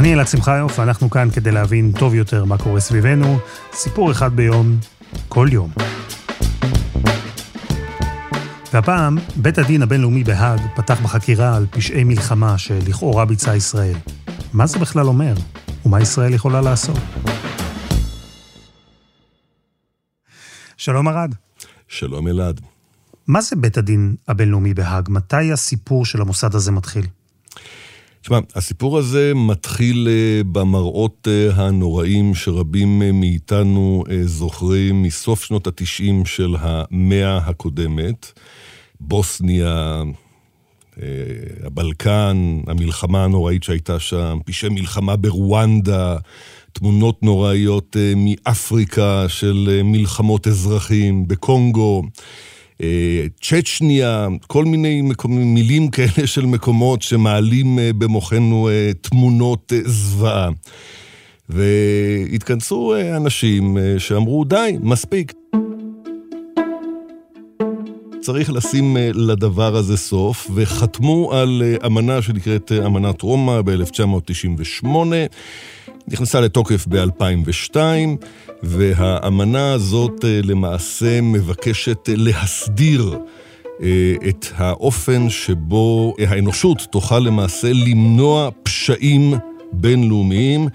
אני אלעד שמחיוף, ואנחנו כאן כדי להבין טוב יותר מה קורה סביבנו. סיפור אחד ביום, כל יום. והפעם, בית הדין הבינלאומי בהאג פתח בחקירה על פשעי מלחמה שלכאורה ביצעה ישראל. מה זה בכלל אומר? ומה ישראל יכולה לעשות? שלום ארד. שלום אלעד. מה זה בית הדין הבינלאומי בהאג? מתי הסיפור של המוסד הזה מתחיל? תשמע, הסיפור הזה מתחיל אה, במראות אה, הנוראים שרבים אה, מאיתנו זוכרים מסוף שנות התשעים של המאה הקודמת. בוסניה, הבלקן, המלחמה הנוראית שהייתה שם, פשעי מלחמה ברואנדה, תמונות נוראיות מאפריקה של מלחמות אזרחים, בקונגו. צ'צ'ניה, כל מיני מקומ... מילים כאלה של מקומות שמעלים אה, במוחנו אה, תמונות אה, זוועה. והתכנסו אנשים שאמרו, די, מספיק. צריך לשים לדבר הזה סוף, וחתמו על אמנה שנקראת אמנת רומא ב-1998. נכנסה לתוקף ב-2002, והאמנה הזאת אה, למעשה מבקשת אה, להסדיר אה, את האופן שבו האנושות תוכל למעשה למנוע פשעים בינלאומיים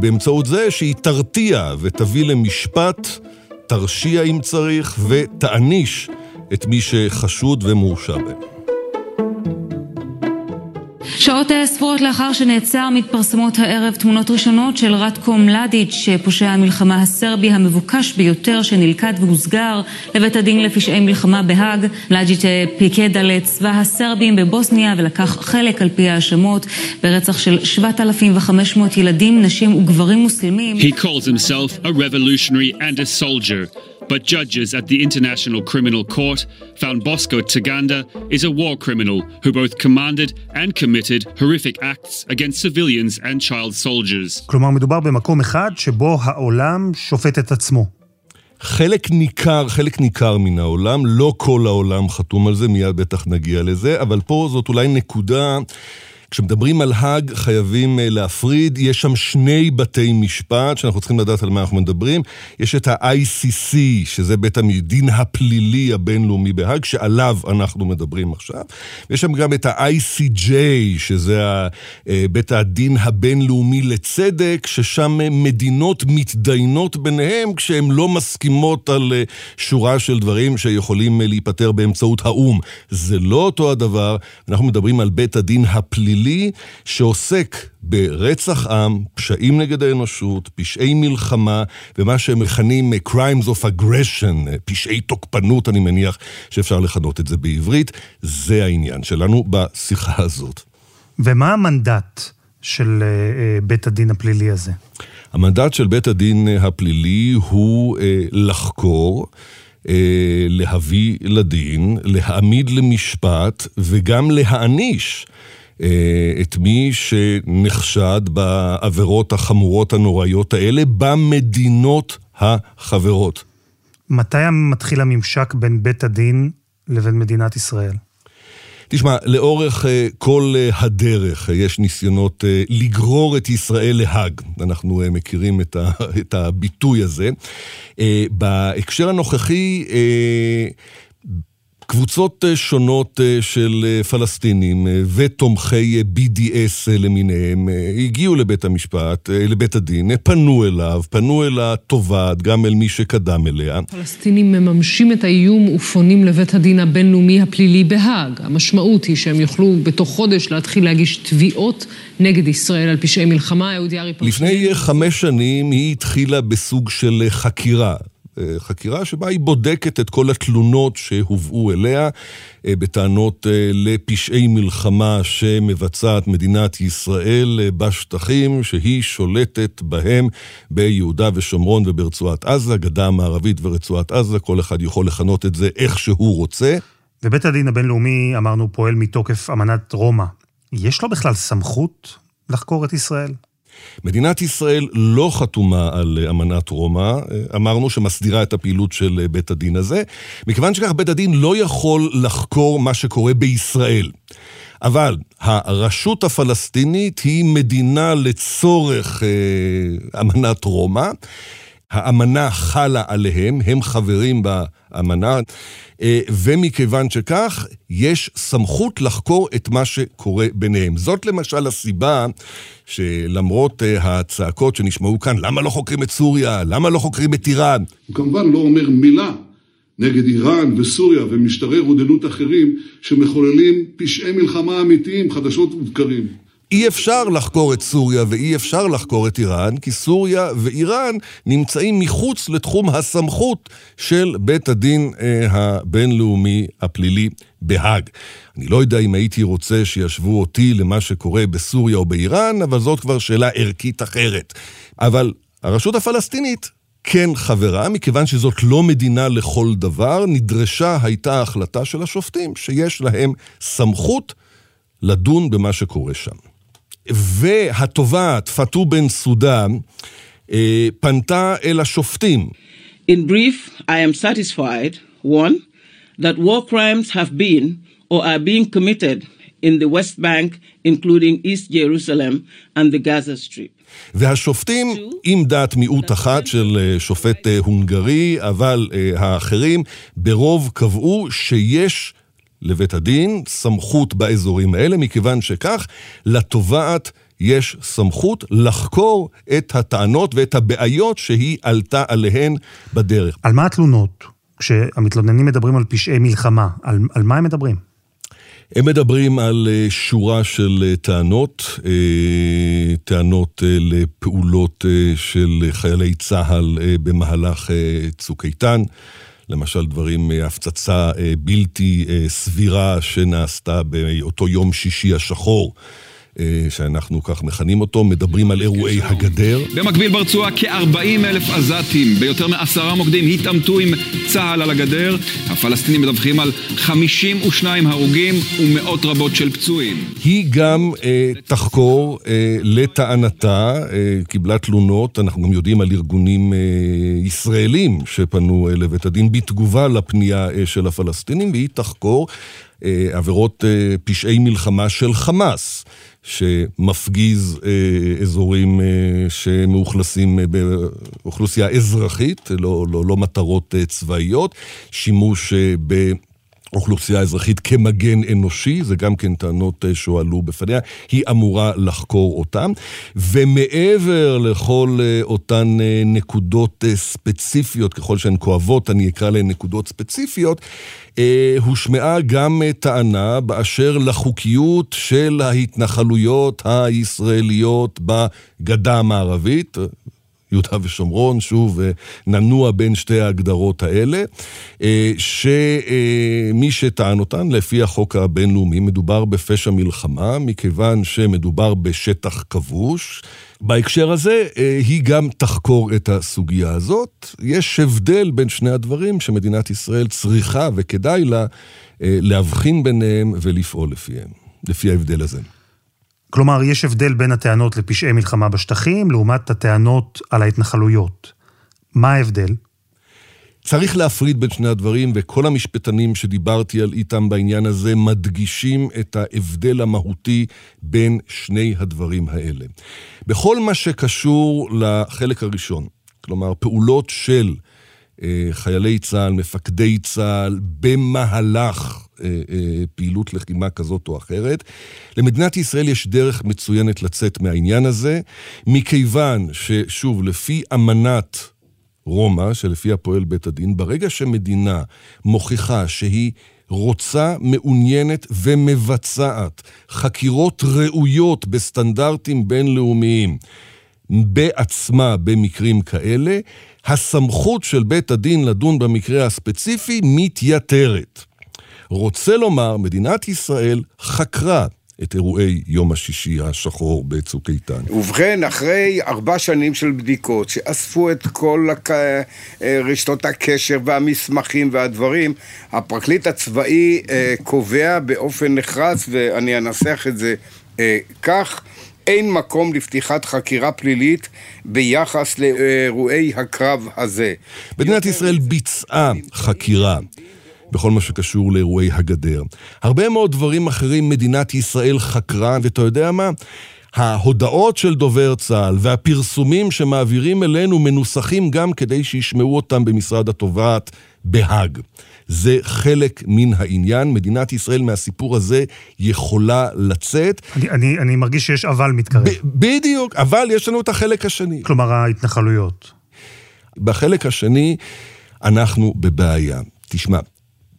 באמצעות זה שהיא תרתיע ותביא למשפט, תרשיע אם צריך, ותעניש את מי שחשוד ומורשע בהם. שעות ספורות לאחר שנעצר מתפרסמות הערב תמונות ראשונות של רטקו מלדיץ', פושע המלחמה הסרבי המבוקש ביותר שנלכד והוסגר לבית הדין לפשעי מלחמה בהאג. מלדיץ' פיקד על צבא הסרבים בבוסניה ולקח חלק על פי האשמות ברצח של 7,500 ילדים, נשים וגברים מוסלמים. He calls himself a revolutionary and a soldier. But judges at the International Criminal Court found Bosco Taganda is a war criminal who both commanded and committed horrific acts against civilians and child soldiers. כלומר, מדובר במקום אחד שבו העולם שופט את עצמו. חלק ניכר, חלק ניכר מן העולם, לא כל העולם חתום על זה, מיד בטח נגיע לזה, אבל פה זאת אולי נקודה כשמדברים על האג חייבים אה, להפריד, יש שם שני בתי משפט שאנחנו צריכים לדעת על מה אנחנו מדברים. יש את ה-ICC, שזה בית הדין הפלילי הבינלאומי בהאג, שעליו אנחנו מדברים עכשיו. ויש שם גם את ה-ICJ, שזה אה, בית הדין הבינלאומי לצדק, ששם אה, מדינות מתדיינות ביניהם כשהן לא מסכימות על שורה של דברים שיכולים להיפתר באמצעות האו"ם. זה לא אותו הדבר, אנחנו מדברים על בית הדין הפלילי. פלילי שעוסק ברצח עם, פשעים נגד האנושות, פשעי מלחמה, ומה שהם מכנים crimes of aggression, פשעי תוקפנות, אני מניח שאפשר לכנות את זה בעברית. זה העניין שלנו בשיחה הזאת. ומה המנדט של uh, בית הדין הפלילי הזה? המנדט של בית הדין הפלילי הוא לחקור. להביא לדין, להעמיד למשפט וגם להעניש אה, את מי שנחשד בעבירות החמורות הנוראיות האלה במדינות החברות. מתי מתחיל הממשק בין בית הדין לבין מדינת ישראל? תשמע, לאורך uh, כל uh, הדרך יש ניסיונות לגרור את ישראל להאג. אנחנו מכירים את, ה, את הביטוי הזה. בהקשר הנוכחי, קבוצות אה, שונות אה, של אה, פלסטינים ותומכי BDS למיניהם הגיעו לבית המשפט, לבית הדין, פנו אליו, פנו אל התובעת, גם אל מי שקדם אליה. פלסטינים מממשים את האיום ופונים לבית הדין הבינלאומי הפלילי בהאג. המשמעות היא שהם יוכלו בתוך חודש להתחיל להגיש תביעות נגד ישראל על פשעי מלחמה. לפני חמש שנים היא התחילה בסוג של חקירה. אה, חקירה שבה היא בודקת את כל התלונות שהובאו אליה אה, בטענות לפשעי מלחמה שמבצעת מדינת ישראל בשטחים שהיא שולטת בהם ביהודה ושומרון וברצועת עזה, גדה המערבית ורצועת עזה, כל אחד יכול לכנות את זה איך שהוא רוצה. ובית הדין הבינלאומי, אמרנו, פועל מתוקף אמנת רומא. יש לו בכלל סמכות לחקור את ישראל? מדינת ישראל לא חתומה על אמנת רומא, אמרנו שמסדירה את הפעילות של בית הדין הזה, מכיוון שכך בית הדין לא יכול לחקור מה שקורה בישראל. אבל הרשות הפלסטינית היא מדינה לצורך אה, אמנת רומא. האמנה חלה עליהם, הם חברים באמנה, אה, ומכיוון שכך, יש סמכות לחקור את מה שקורה ביניהם. זאת למשל הסיבה שלמרות אה, הצעקות שנשמעו כאן, למה לא חוקרים את סוריה? למה לא חוקרים את איראן? הוא כמובן לא אומר מילה נגד איראן וסוריה ומשטרי רודנות אחרים שמחוללים פשעי מלחמה אמיתיים, חדשות ובקרים. אי אפשר לחקור את סוריה ואי אפשר לחקור את איראן, כי סוריה ואיראן נמצאים מחוץ לתחום הסמכות של בית הדין אה, הבינלאומי הפלילי בהאג. אני לא יודע אם הייתי רוצה שישוו אותי למה שקורה בסוריה או באיראן, אבל זאת כבר שאלה ערכית אחרת. אבל הרשות הפלסטינית כן חברה, מכיוון שזאת לא מדינה לכל דבר, נדרשה הייתה החלטה של השופטים שיש להם סמכות לדון במה שקורה שם. והתובעת פאטו בן סודן פנתה אל השופטים. In brief, I am satisfied, one, that war crimes have been or are being committed in the West Bank, including East Jerusalem and the Gaza Strip. והשופטים, עם דעת מיעוט אחת של שופט הונגרי, אבל האחרים, ברוב קבעו שיש לבית הדין סמכות באזורים האלה, מכיוון שכך לתובעת יש סמכות לחקור את הטענות ואת הבעיות שהיא עלתה עליהן בדרך. על מה התלונות? כשהמתלוננים מדברים על פשעי מלחמה, על, על מה הם מדברים? הם מדברים על שורה של טענות, טענות לפעולות של חיילי צה"ל במהלך צוק איתן. למשל דברים, הפצצה בלתי סבירה שנעשתה באותו יום שישי השחור. שאנחנו כך מכנים אותו, מדברים על אירועי הגדר. במקביל ברצועה כ-40 אלף עזתים ביותר מעשרה מוקדים התעמתו עם צה"ל על הגדר. הפלסטינים מדווחים על 52 הרוגים ומאות רבות של פצועים. היא גם אה, תחקור אה, לטענתה, אה, קיבלה תלונות, אנחנו גם יודעים על ארגונים אה, ישראלים שפנו אה, לבית הדין בתגובה לפנייה אה, של הפלסטינים, והיא תחקור אה, עבירות אה, פשעי מלחמה של חמאס. שמפגיז אה, אזורים אה, שמאוכלסים אה, באוכלוסייה אזרחית, לא, לא, לא מטרות אה, צבאיות, שימוש אה, ב... אוכלוסייה אזרחית כמגן אנושי, זה גם כן טענות אה, שהועלו בפניה, היא אמורה לחקור אותן. ומעבר לכל אה, אותן אה, נקודות ספציפיות, ככל שהן כואבות, אני אקרא להן נקודות ספציפיות, הושמעה גם טענה באשר לחוקיות של ההתנחלויות הישראליות בגדה המערבית. יהודה ושומרון, שוב, ננוע בין שתי ההגדרות האלה, שמי שטען אותן, לפי החוק הבינלאומי, מדובר בפשע מלחמה, מכיוון שמדובר בשטח כבוש. בהקשר הזה, היא גם תחקור את הסוגיה הזאת. יש הבדל בין שני הדברים שמדינת ישראל צריכה וכדאי לה להבחין ביניהם ולפעול לפיהם, לפי ההבדל הזה. כלומר, יש הבדל בין הטענות לפשעי מלחמה בשטחים, לעומת הטענות על ההתנחלויות. מה ההבדל? צריך להפריד בין שני הדברים, וכל המשפטנים שדיברתי על איתם בעניין הזה מדגישים את ההבדל המהותי בין שני הדברים האלה. בכל מה שקשור לחלק הראשון, כלומר פעולות של חיילי צה"ל, מפקדי צה"ל, במהלך פעילות לחימה כזאת או אחרת. למדינת ישראל יש דרך מצוינת לצאת מהעניין הזה, מכיוון ששוב, לפי אמנת רומא, שלפיה פועל בית הדין, ברגע שמדינה מוכיחה שהיא רוצה, מעוניינת ומבצעת חקירות ראויות בסטנדרטים בינלאומיים, בעצמה במקרים כאלה, הסמכות של בית הדין לדון במקרה הספציפי מתייתרת. רוצה לומר, מדינת ישראל חקרה את אירועי יום השישי השחור בצוק איתן. ובכן, אחרי ארבע שנים של בדיקות שאספו את כל הק... אה, רשתות הקשר והמסמכים והדברים, הפרקליט הצבאי אה, קובע באופן נחרץ, ואני אנסח את זה אה, כך, אין מקום לפתיחת חקירה פלילית ביחס לאירועי הקרב הזה. מדינת ישראל ביצעה חקירה. בכל מה שקשור לאירועי הגדר. הרבה מאוד דברים אחרים מדינת ישראל חקרה, ואתה יודע מה? ההודעות של דובר צה"ל והפרסומים שמעבירים אלינו מנוסחים גם כדי שישמעו אותם במשרד התובעת בהאג. זה חלק מן העניין. מדינת ישראל מהסיפור הזה יכולה לצאת. אני, אני, אני מרגיש שיש אבל מתקרב. ב- בדיוק, אבל יש לנו את החלק השני. כלומר, ההתנחלויות. בחלק השני, אנחנו בבעיה. תשמע,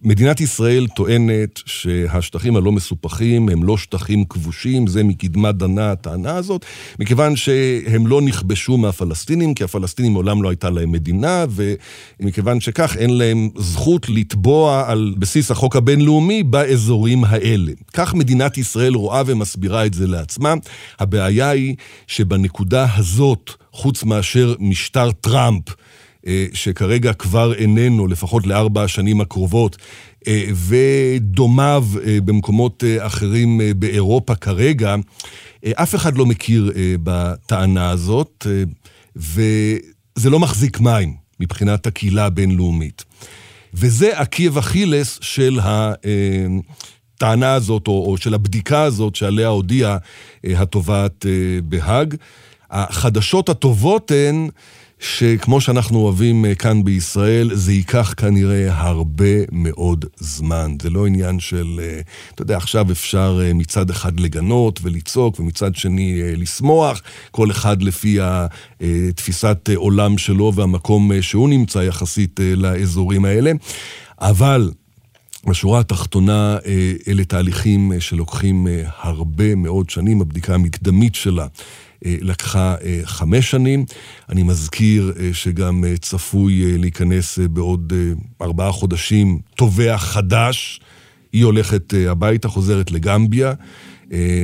מדינת ישראל טוענת שהשטחים הלא מסופחים הם לא שטחים כבושים, זה מקדמת דנה הטענה הזאת, מכיוון שהם לא נכבשו מהפלסטינים, כי הפלסטינים מעולם לא הייתה להם מדינה, ומכיוון שכך אין להם זכות לתבוע על בסיס החוק הבינלאומי באזורים האלה. כך מדינת ישראל רואה ומסבירה את זה לעצמה. הבעיה היא שבנקודה הזאת, חוץ מאשר משטר טראמפ, שכרגע כבר איננו, לפחות לארבע השנים הקרובות, אה, ודומיו אה, במקומות אחרים באירופה כרגע, אף אחד לא מכיר בטענה הזאת, וזה לא מחזיק מים מבחינת הקהילה הבינלאומית. וזה עקב אכילס של הטענה הזאת, או, של הבדיקה הזאת שעליה הודיעה התובעת בהאג. החדשות הטובות הן שכמו שאנחנו אוהבים אה, כאן בישראל, זה ייקח כנראה הרבה מאוד זמן. זה לא עניין של, אה, אתה יודע, עכשיו אפשר אה, מצד אחד לגנות ולצעוק, ומצד שני לשמוח, כל אחד לפי תפיסת עולם שלו והמקום שהוא נמצא יחסית לאזורים האלה. אבל בשורה התחתונה, אלה תהליכים שלוקחים הרבה מאוד שנים, הבדיקה המקדמית שלה לקחה אה, חמש שנים. אני מזכיר אה, שגם צפוי להיכנס בעוד ארבעה חודשים תובע חדש. היא הולכת הביתה, חוזרת לגמביה.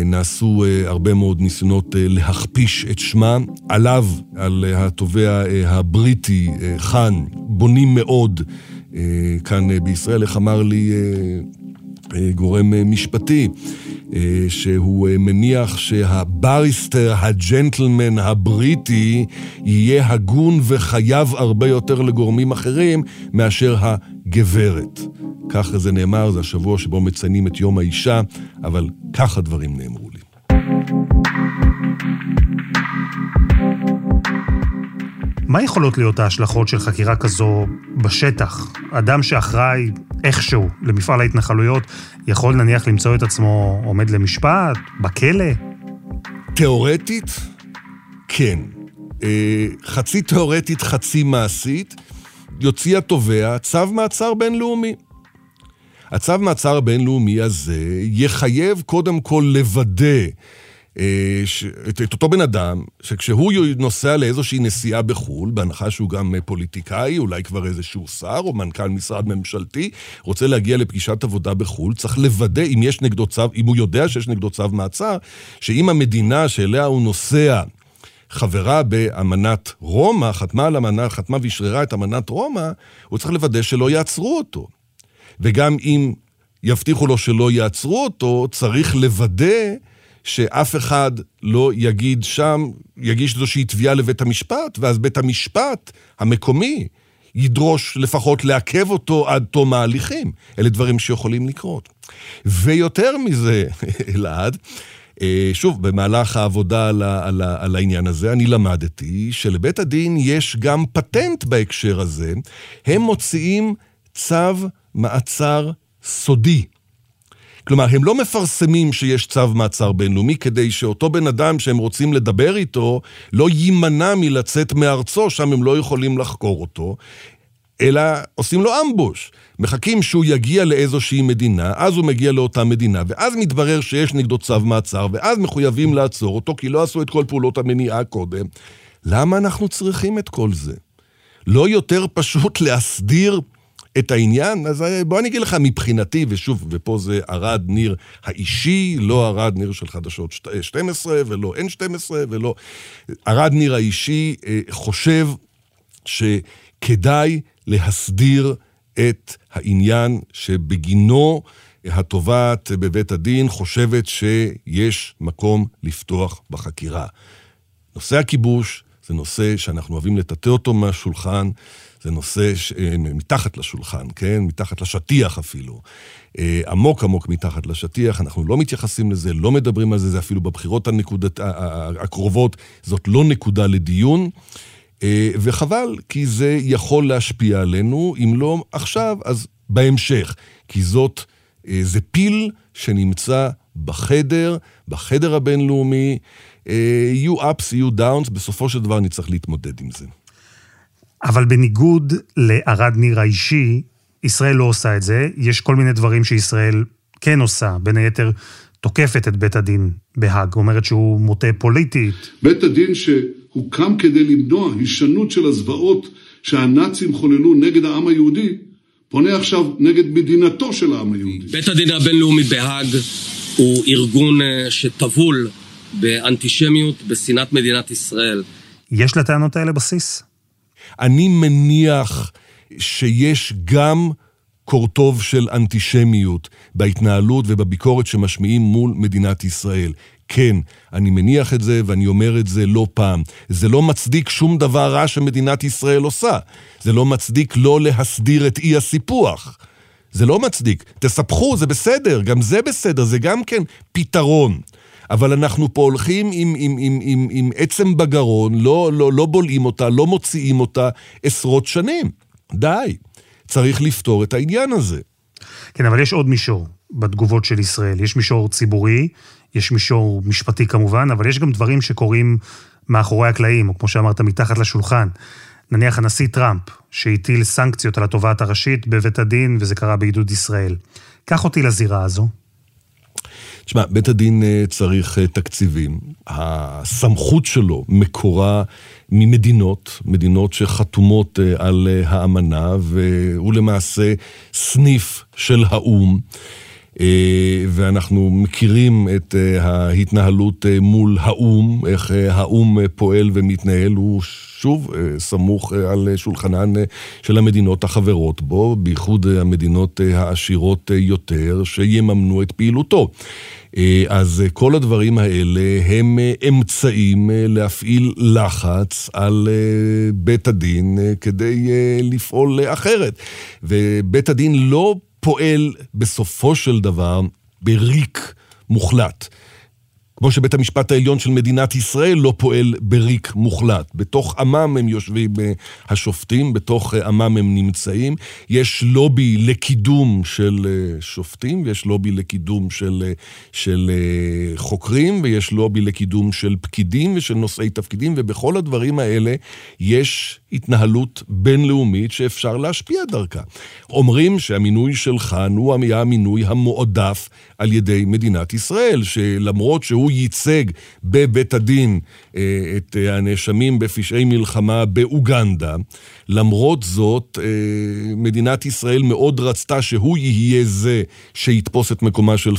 נעשו הרבה מאוד ניסיונות להכפיש את שמה. עליו, על התובע הבריטי, חאן, בונים מאוד כאן בישראל. איך אמר לי גורם משפטי? אה, שהוא אה, מניח שהבריסטר, הג'נטלמן הבריטי, יהיה הגון וחייב הרבה יותר לגורמים אחרים מאשר הגברת. ככה זה נאמר, זה השבוע שבו מציינים את יום האישה, אבל כך הדברים נאמרו לי. מה יכולות להיות ההשלכות של חקירה כזו בשטח? אדם שאחראי איכשהו למפעל ההתנחלויות יכול נניח למצוא את עצמו עומד למשפט, בכלא? תיאורטית, כן. אה, חצי תיאורטית, חצי מעשית, יוציא התובע צו מעצר בינלאומי. הצו מעצר הבינלאומי הזה יחייב קודם כל לוודא את, את אותו בן אדם, שכשהוא נוסע לאיזושהי נסיעה בחו"ל, בהנחה שהוא גם פוליטיקאי, אולי כבר איזשהו שר או מנכ"ל משרד ממשלתי, רוצה להגיע לפגישת עבודה בחו"ל, צריך לוודא אם יש נגדו צו, אם הוא יודע שיש נגדו צו מעצר, שאם המדינה שאליה הוא נוסע חברה באמנת רומא, חתמה על אמנה, חתמה ואשררה את אמנת רומא, הוא צריך לוודא שלא יעצרו אותו. וגם אם יבטיחו לו שלא יעצרו אותו, צריך לוודא שאף אחד לא יגיד שם, יגיש איזושהי תביעה לבית המשפט, ואז בית המשפט המקומי ידרוש לפחות לעכב אותו עד תום ההליכים. אלה דברים שיכולים לקרות. ויותר מזה, אלעד, אה, שוב, במהלך העבודה על, על, על העניין הזה, אני למדתי שלבית הדין יש גם פטנט בהקשר הזה. הם מוציאים צו מעצר סודי. כלומר, הם לא מפרסמים שיש צו מעצר בינלאומי כדי שאותו בן אדם שהם רוצים לדבר איתו לא יימנע מלצאת מארצו, שם הם לא יכולים לחקור אותו. אלא עושים לו אמבוש. מחכים שהוא יגיע לאיזושהי מדינה, אז הוא מגיע לאותה מדינה, ואז מתברר שיש נגדו צו מעצר, ואז מחויבים לעצור אותו, כי לא עשו את כל פעולות המניעה קודם. למה אנחנו צריכים את כל זה? לא יותר פשוט להסדיר את העניין? אז אה, בוא אני אגיד לך, מבחינתי, ושוב, ופה זה ארד ניר האישי, לא ארד ניר של חדשות 12, ולא N12, ולא... ארד ניר האישי אה, חושב שכדאי להסדיר את העניין שבגינו התובעת בבית הדין חושבת שיש מקום לפתוח בחקירה. נושא הכיבוש זה נושא שאנחנו אוהבים לטאטא אותו מהשולחן, זה נושא ש... אה, מתחת לשולחן, כן? מתחת לשטיח אפילו. אה, עמוק עמוק מתחת לשטיח, אנחנו לא מתייחסים לזה, לא מדברים על זה, זה אפילו בבחירות הנקודת, הקרובות, זאת לא נקודה לדיון. אה, וחבל, כי זה יכול להשפיע עלינו, אם לא עכשיו, אז בהמשך. כי זאת, זה פיל שנמצא בחדר, בחדר הבינלאומי. יהיו ups, יהיו downs, בסופו של דבר נצטרך להתמודד עם זה. אבל בניגוד לערד ניר האישי, ישראל לא עושה את זה. יש כל מיני דברים שישראל כן עושה, בין היתר תוקפת את בית הדין בהאג, אומרת שהוא מוטה פוליטית. בית הדין שהוקם כדי למנוע הישנות של הזוועות שהנאצים חוללו נגד העם היהודי, פונה עכשיו נגד מדינתו של העם היהודי. בית הדין הבינלאומי בהאג הוא ארגון אה, שטבול באנטישמיות, בשנאת מדינת ישראל. יש לטענות האלה בסיס? אני מניח שיש גם קורטוב של אנטישמיות בהתנהלות ובביקורת שמשמיעים מול מדינת ישראל. כן, אני מניח את זה ואני אומר את זה לא פעם. זה לא מצדיק שום דבר רע שמדינת ישראל עושה. זה לא מצדיק לא להסדיר את אי הסיפוח. זה לא מצדיק. תספחו, זה בסדר, גם זה בסדר, זה גם כן פתרון. אבל אנחנו פה הולכים עם, עם, עם, עם, עם עצם בגרון, לא, לא, לא בולעים אותה, לא מוציאים אותה עשרות שנים. די, צריך לפתור את העניין הזה. כן, אבל יש עוד מישור בתגובות של ישראל. יש מישור ציבורי, יש מישור משפטי כמובן, אבל יש גם דברים שקורים מאחורי הקלעים, או כמו שאמרת, מתחת לשולחן. נניח הנשיא טראמפ, שהטיל סנקציות על התובעת הראשית בבית הדין, וזה קרה בעידוד ישראל. קח אותי לזירה הזו. תשמע, בית הדין אה, צריך אה, תקציבים. הסמכות שלו מקורה ממדינות, מדינות שחתומות אה, על האמנה, והוא למעשה סניף של האו"ם. ואנחנו מכירים את ההתנהלות מול האו"ם, איך האו"ם פועל ומתנהל, הוא שוב סמוך על שולחנן של המדינות החברות בו, בייחוד המדינות העשירות יותר, שיממנו את פעילותו. אה, אז אה, כל הדברים האלה הם אה, אמצעים להפעיל לחץ על בית הדין כדי לפעול אחרת. ובית הדין לא פועל בסופו של דבר בריק מוחלט. כמו שבית המשפט העליון של מדינת ישראל לא פועל בריק מוחלט. בתוך עמם הם יושבים אה, השופטים, בתוך אה, עמם הם נמצאים. יש לובי לקידום של אה, שופטים, ויש לובי לקידום של, של חוקרים, ויש לובי לקידום של פקידים ושל נושאי תפקידים, ובכל הדברים האלה יש התנהלות בינלאומית שאפשר להשפיע דרכה. אומרים שהמינוי של חאן הוא היה המינוי המועדף על ידי מדינת ישראל, שלמרות שהוא ייצג בבית הדין אה, את הנאשמים בפשעי מלחמה באוגנדה, למרות זאת, אה, מדינת ישראל מאוד רצתה שהוא יהיה זה שיתפוס את מקומה של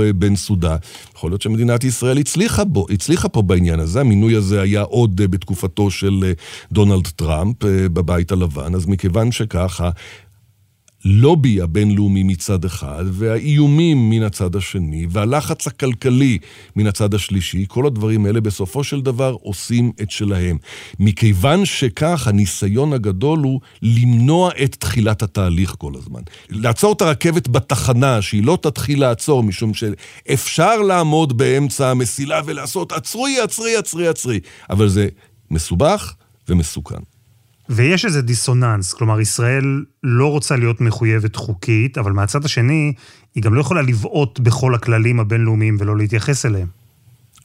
אה, בן סודה. יכול להיות שמדינת ישראל הצליחה, בו, הצליחה פה בעניין הזה, המינוי הזה היה עוד בתקופתו של דונלד טראמפ בבית הלבן, אז מכיוון שככה, הלובי הבינלאומי מצד אחד, והאיומים מן הצד השני, והלחץ הכלכלי מן הצד השלישי, כל הדברים האלה בסופו של דבר עושים את שלהם. מכיוון שכך, הניסיון הגדול הוא למנוע את תחילת התהליך כל הזמן. לעצור את הרכבת בתחנה, שהיא לא תתחיל לעצור, משום שאפשר לעמוד באמצע המסילה ולעשות עצרי, עצרי, עצרי, עצרי, אבל זה מסובך ומסוכן. ויש איזה דיסוננס, כלומר, ישראל לא רוצה להיות מחויבת חוקית, אבל מהצד השני, היא גם לא יכולה לבעוט בכל הכללים הבינלאומיים ולא להתייחס אליהם.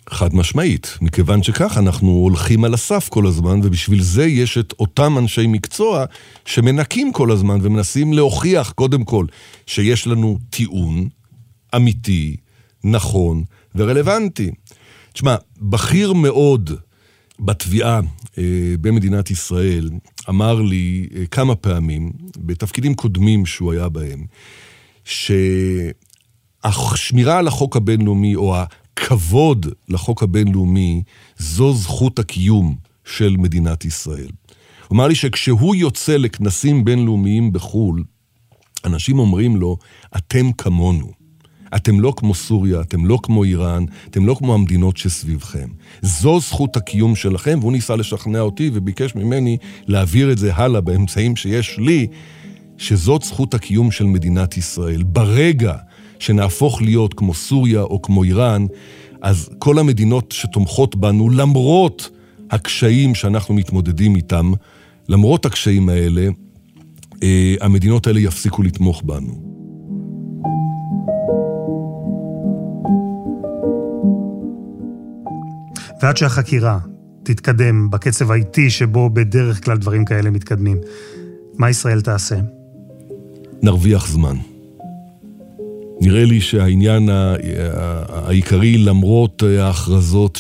חד משמעית, מכיוון שכך אנחנו הולכים על הסף כל הזמן, ובשביל זה יש את אותם אנשי מקצוע שמנקים כל הזמן ומנסים להוכיח קודם כל שיש לנו טיעון אמיתי, נכון ורלוונטי. תשמע, בכיר מאוד בתביעה אה, במדינת ישראל אמר לי אה, כמה פעמים, בתפקידים קודמים שהוא היה בהם, שהשמירה על החוק הבינלאומי, או הכבוד לחוק הבינלאומי, זו זכות הקיום של מדינת ישראל. הוא אמר לי שכשהוא יוצא לכנסים בינלאומיים בחו"ל, אנשים אומרים לו, אתם כמונו. אתם לא כמו סוריה, אתם לא כמו איראן, אתם לא כמו המדינות שסביבכם. זו זכות הקיום שלכם, והוא ניסה לשכנע אותי וביקש ממני להעביר את זה הלאה באמצעים שיש לי, שזאת זכות הקיום של מדינת ישראל. ברגע שנהפוך להיות כמו סוריה או כמו איראן, אז כל המדינות שתומכות בנו, למרות הקשיים שאנחנו מתמודדים איתם, למרות הקשיים האלה, אה, המדינות האלה יפסיקו לתמוך בנו. ועד שהחקירה תתקדם בקצב האיטי שבו בדרך כלל דברים כאלה מתקדמים, מה ישראל תעשה? נרוויח זמן. נראה לי שהעניין העיקרי, למרות ההכרזות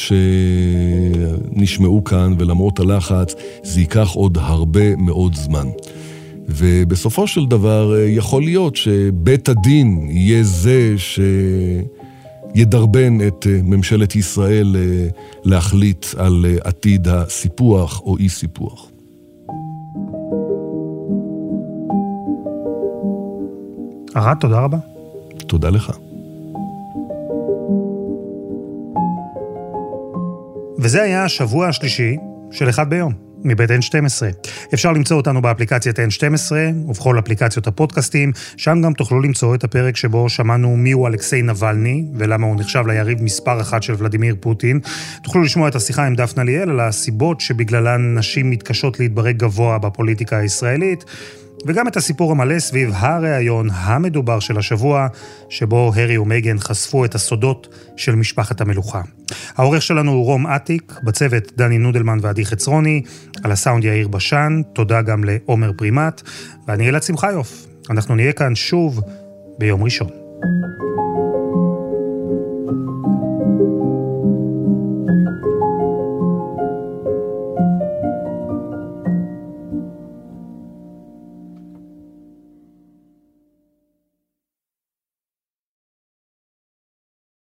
שנשמעו כאן ולמרות הלחץ, זה ייקח עוד הרבה מאוד זמן. ובסופו של דבר יכול להיות שבית הדין יהיה זה ש... ידרבן את אה, ממשלת ישראל אה, להחליט על אה, עתיד הסיפוח או אי סיפוח. ארד, תודה רבה. תודה לך. וזה היה השבוע השלישי של אחד ביום. מבית N12. אפשר למצוא אותנו באפליקציית N12 ובכל אפליקציות הפודקאסטים, שם גם תוכלו למצוא את הפרק שבו שמענו מיהו אלכסיי נבלני ולמה הוא נחשב ליריב מספר אחת של ולדימיר פוטין. תוכלו לשמוע את השיחה עם דפנה ליאל על הסיבות שבגללן נשים מתקשות להתברג גבוה בפוליטיקה הישראלית. וגם את הסיפור המלא סביב הריאיון המדובר של השבוע, שבו הרי ומייגן חשפו את הסודות של משפחת המלוכה. העורך שלנו הוא רום אטיק, בצוות דני נודלמן ועדי חצרוני, על הסאונד יאיר בשן, תודה גם לעומר פרימט, ואני אלעד שמחיוף. אנחנו נהיה כאן שוב ביום ראשון. thank you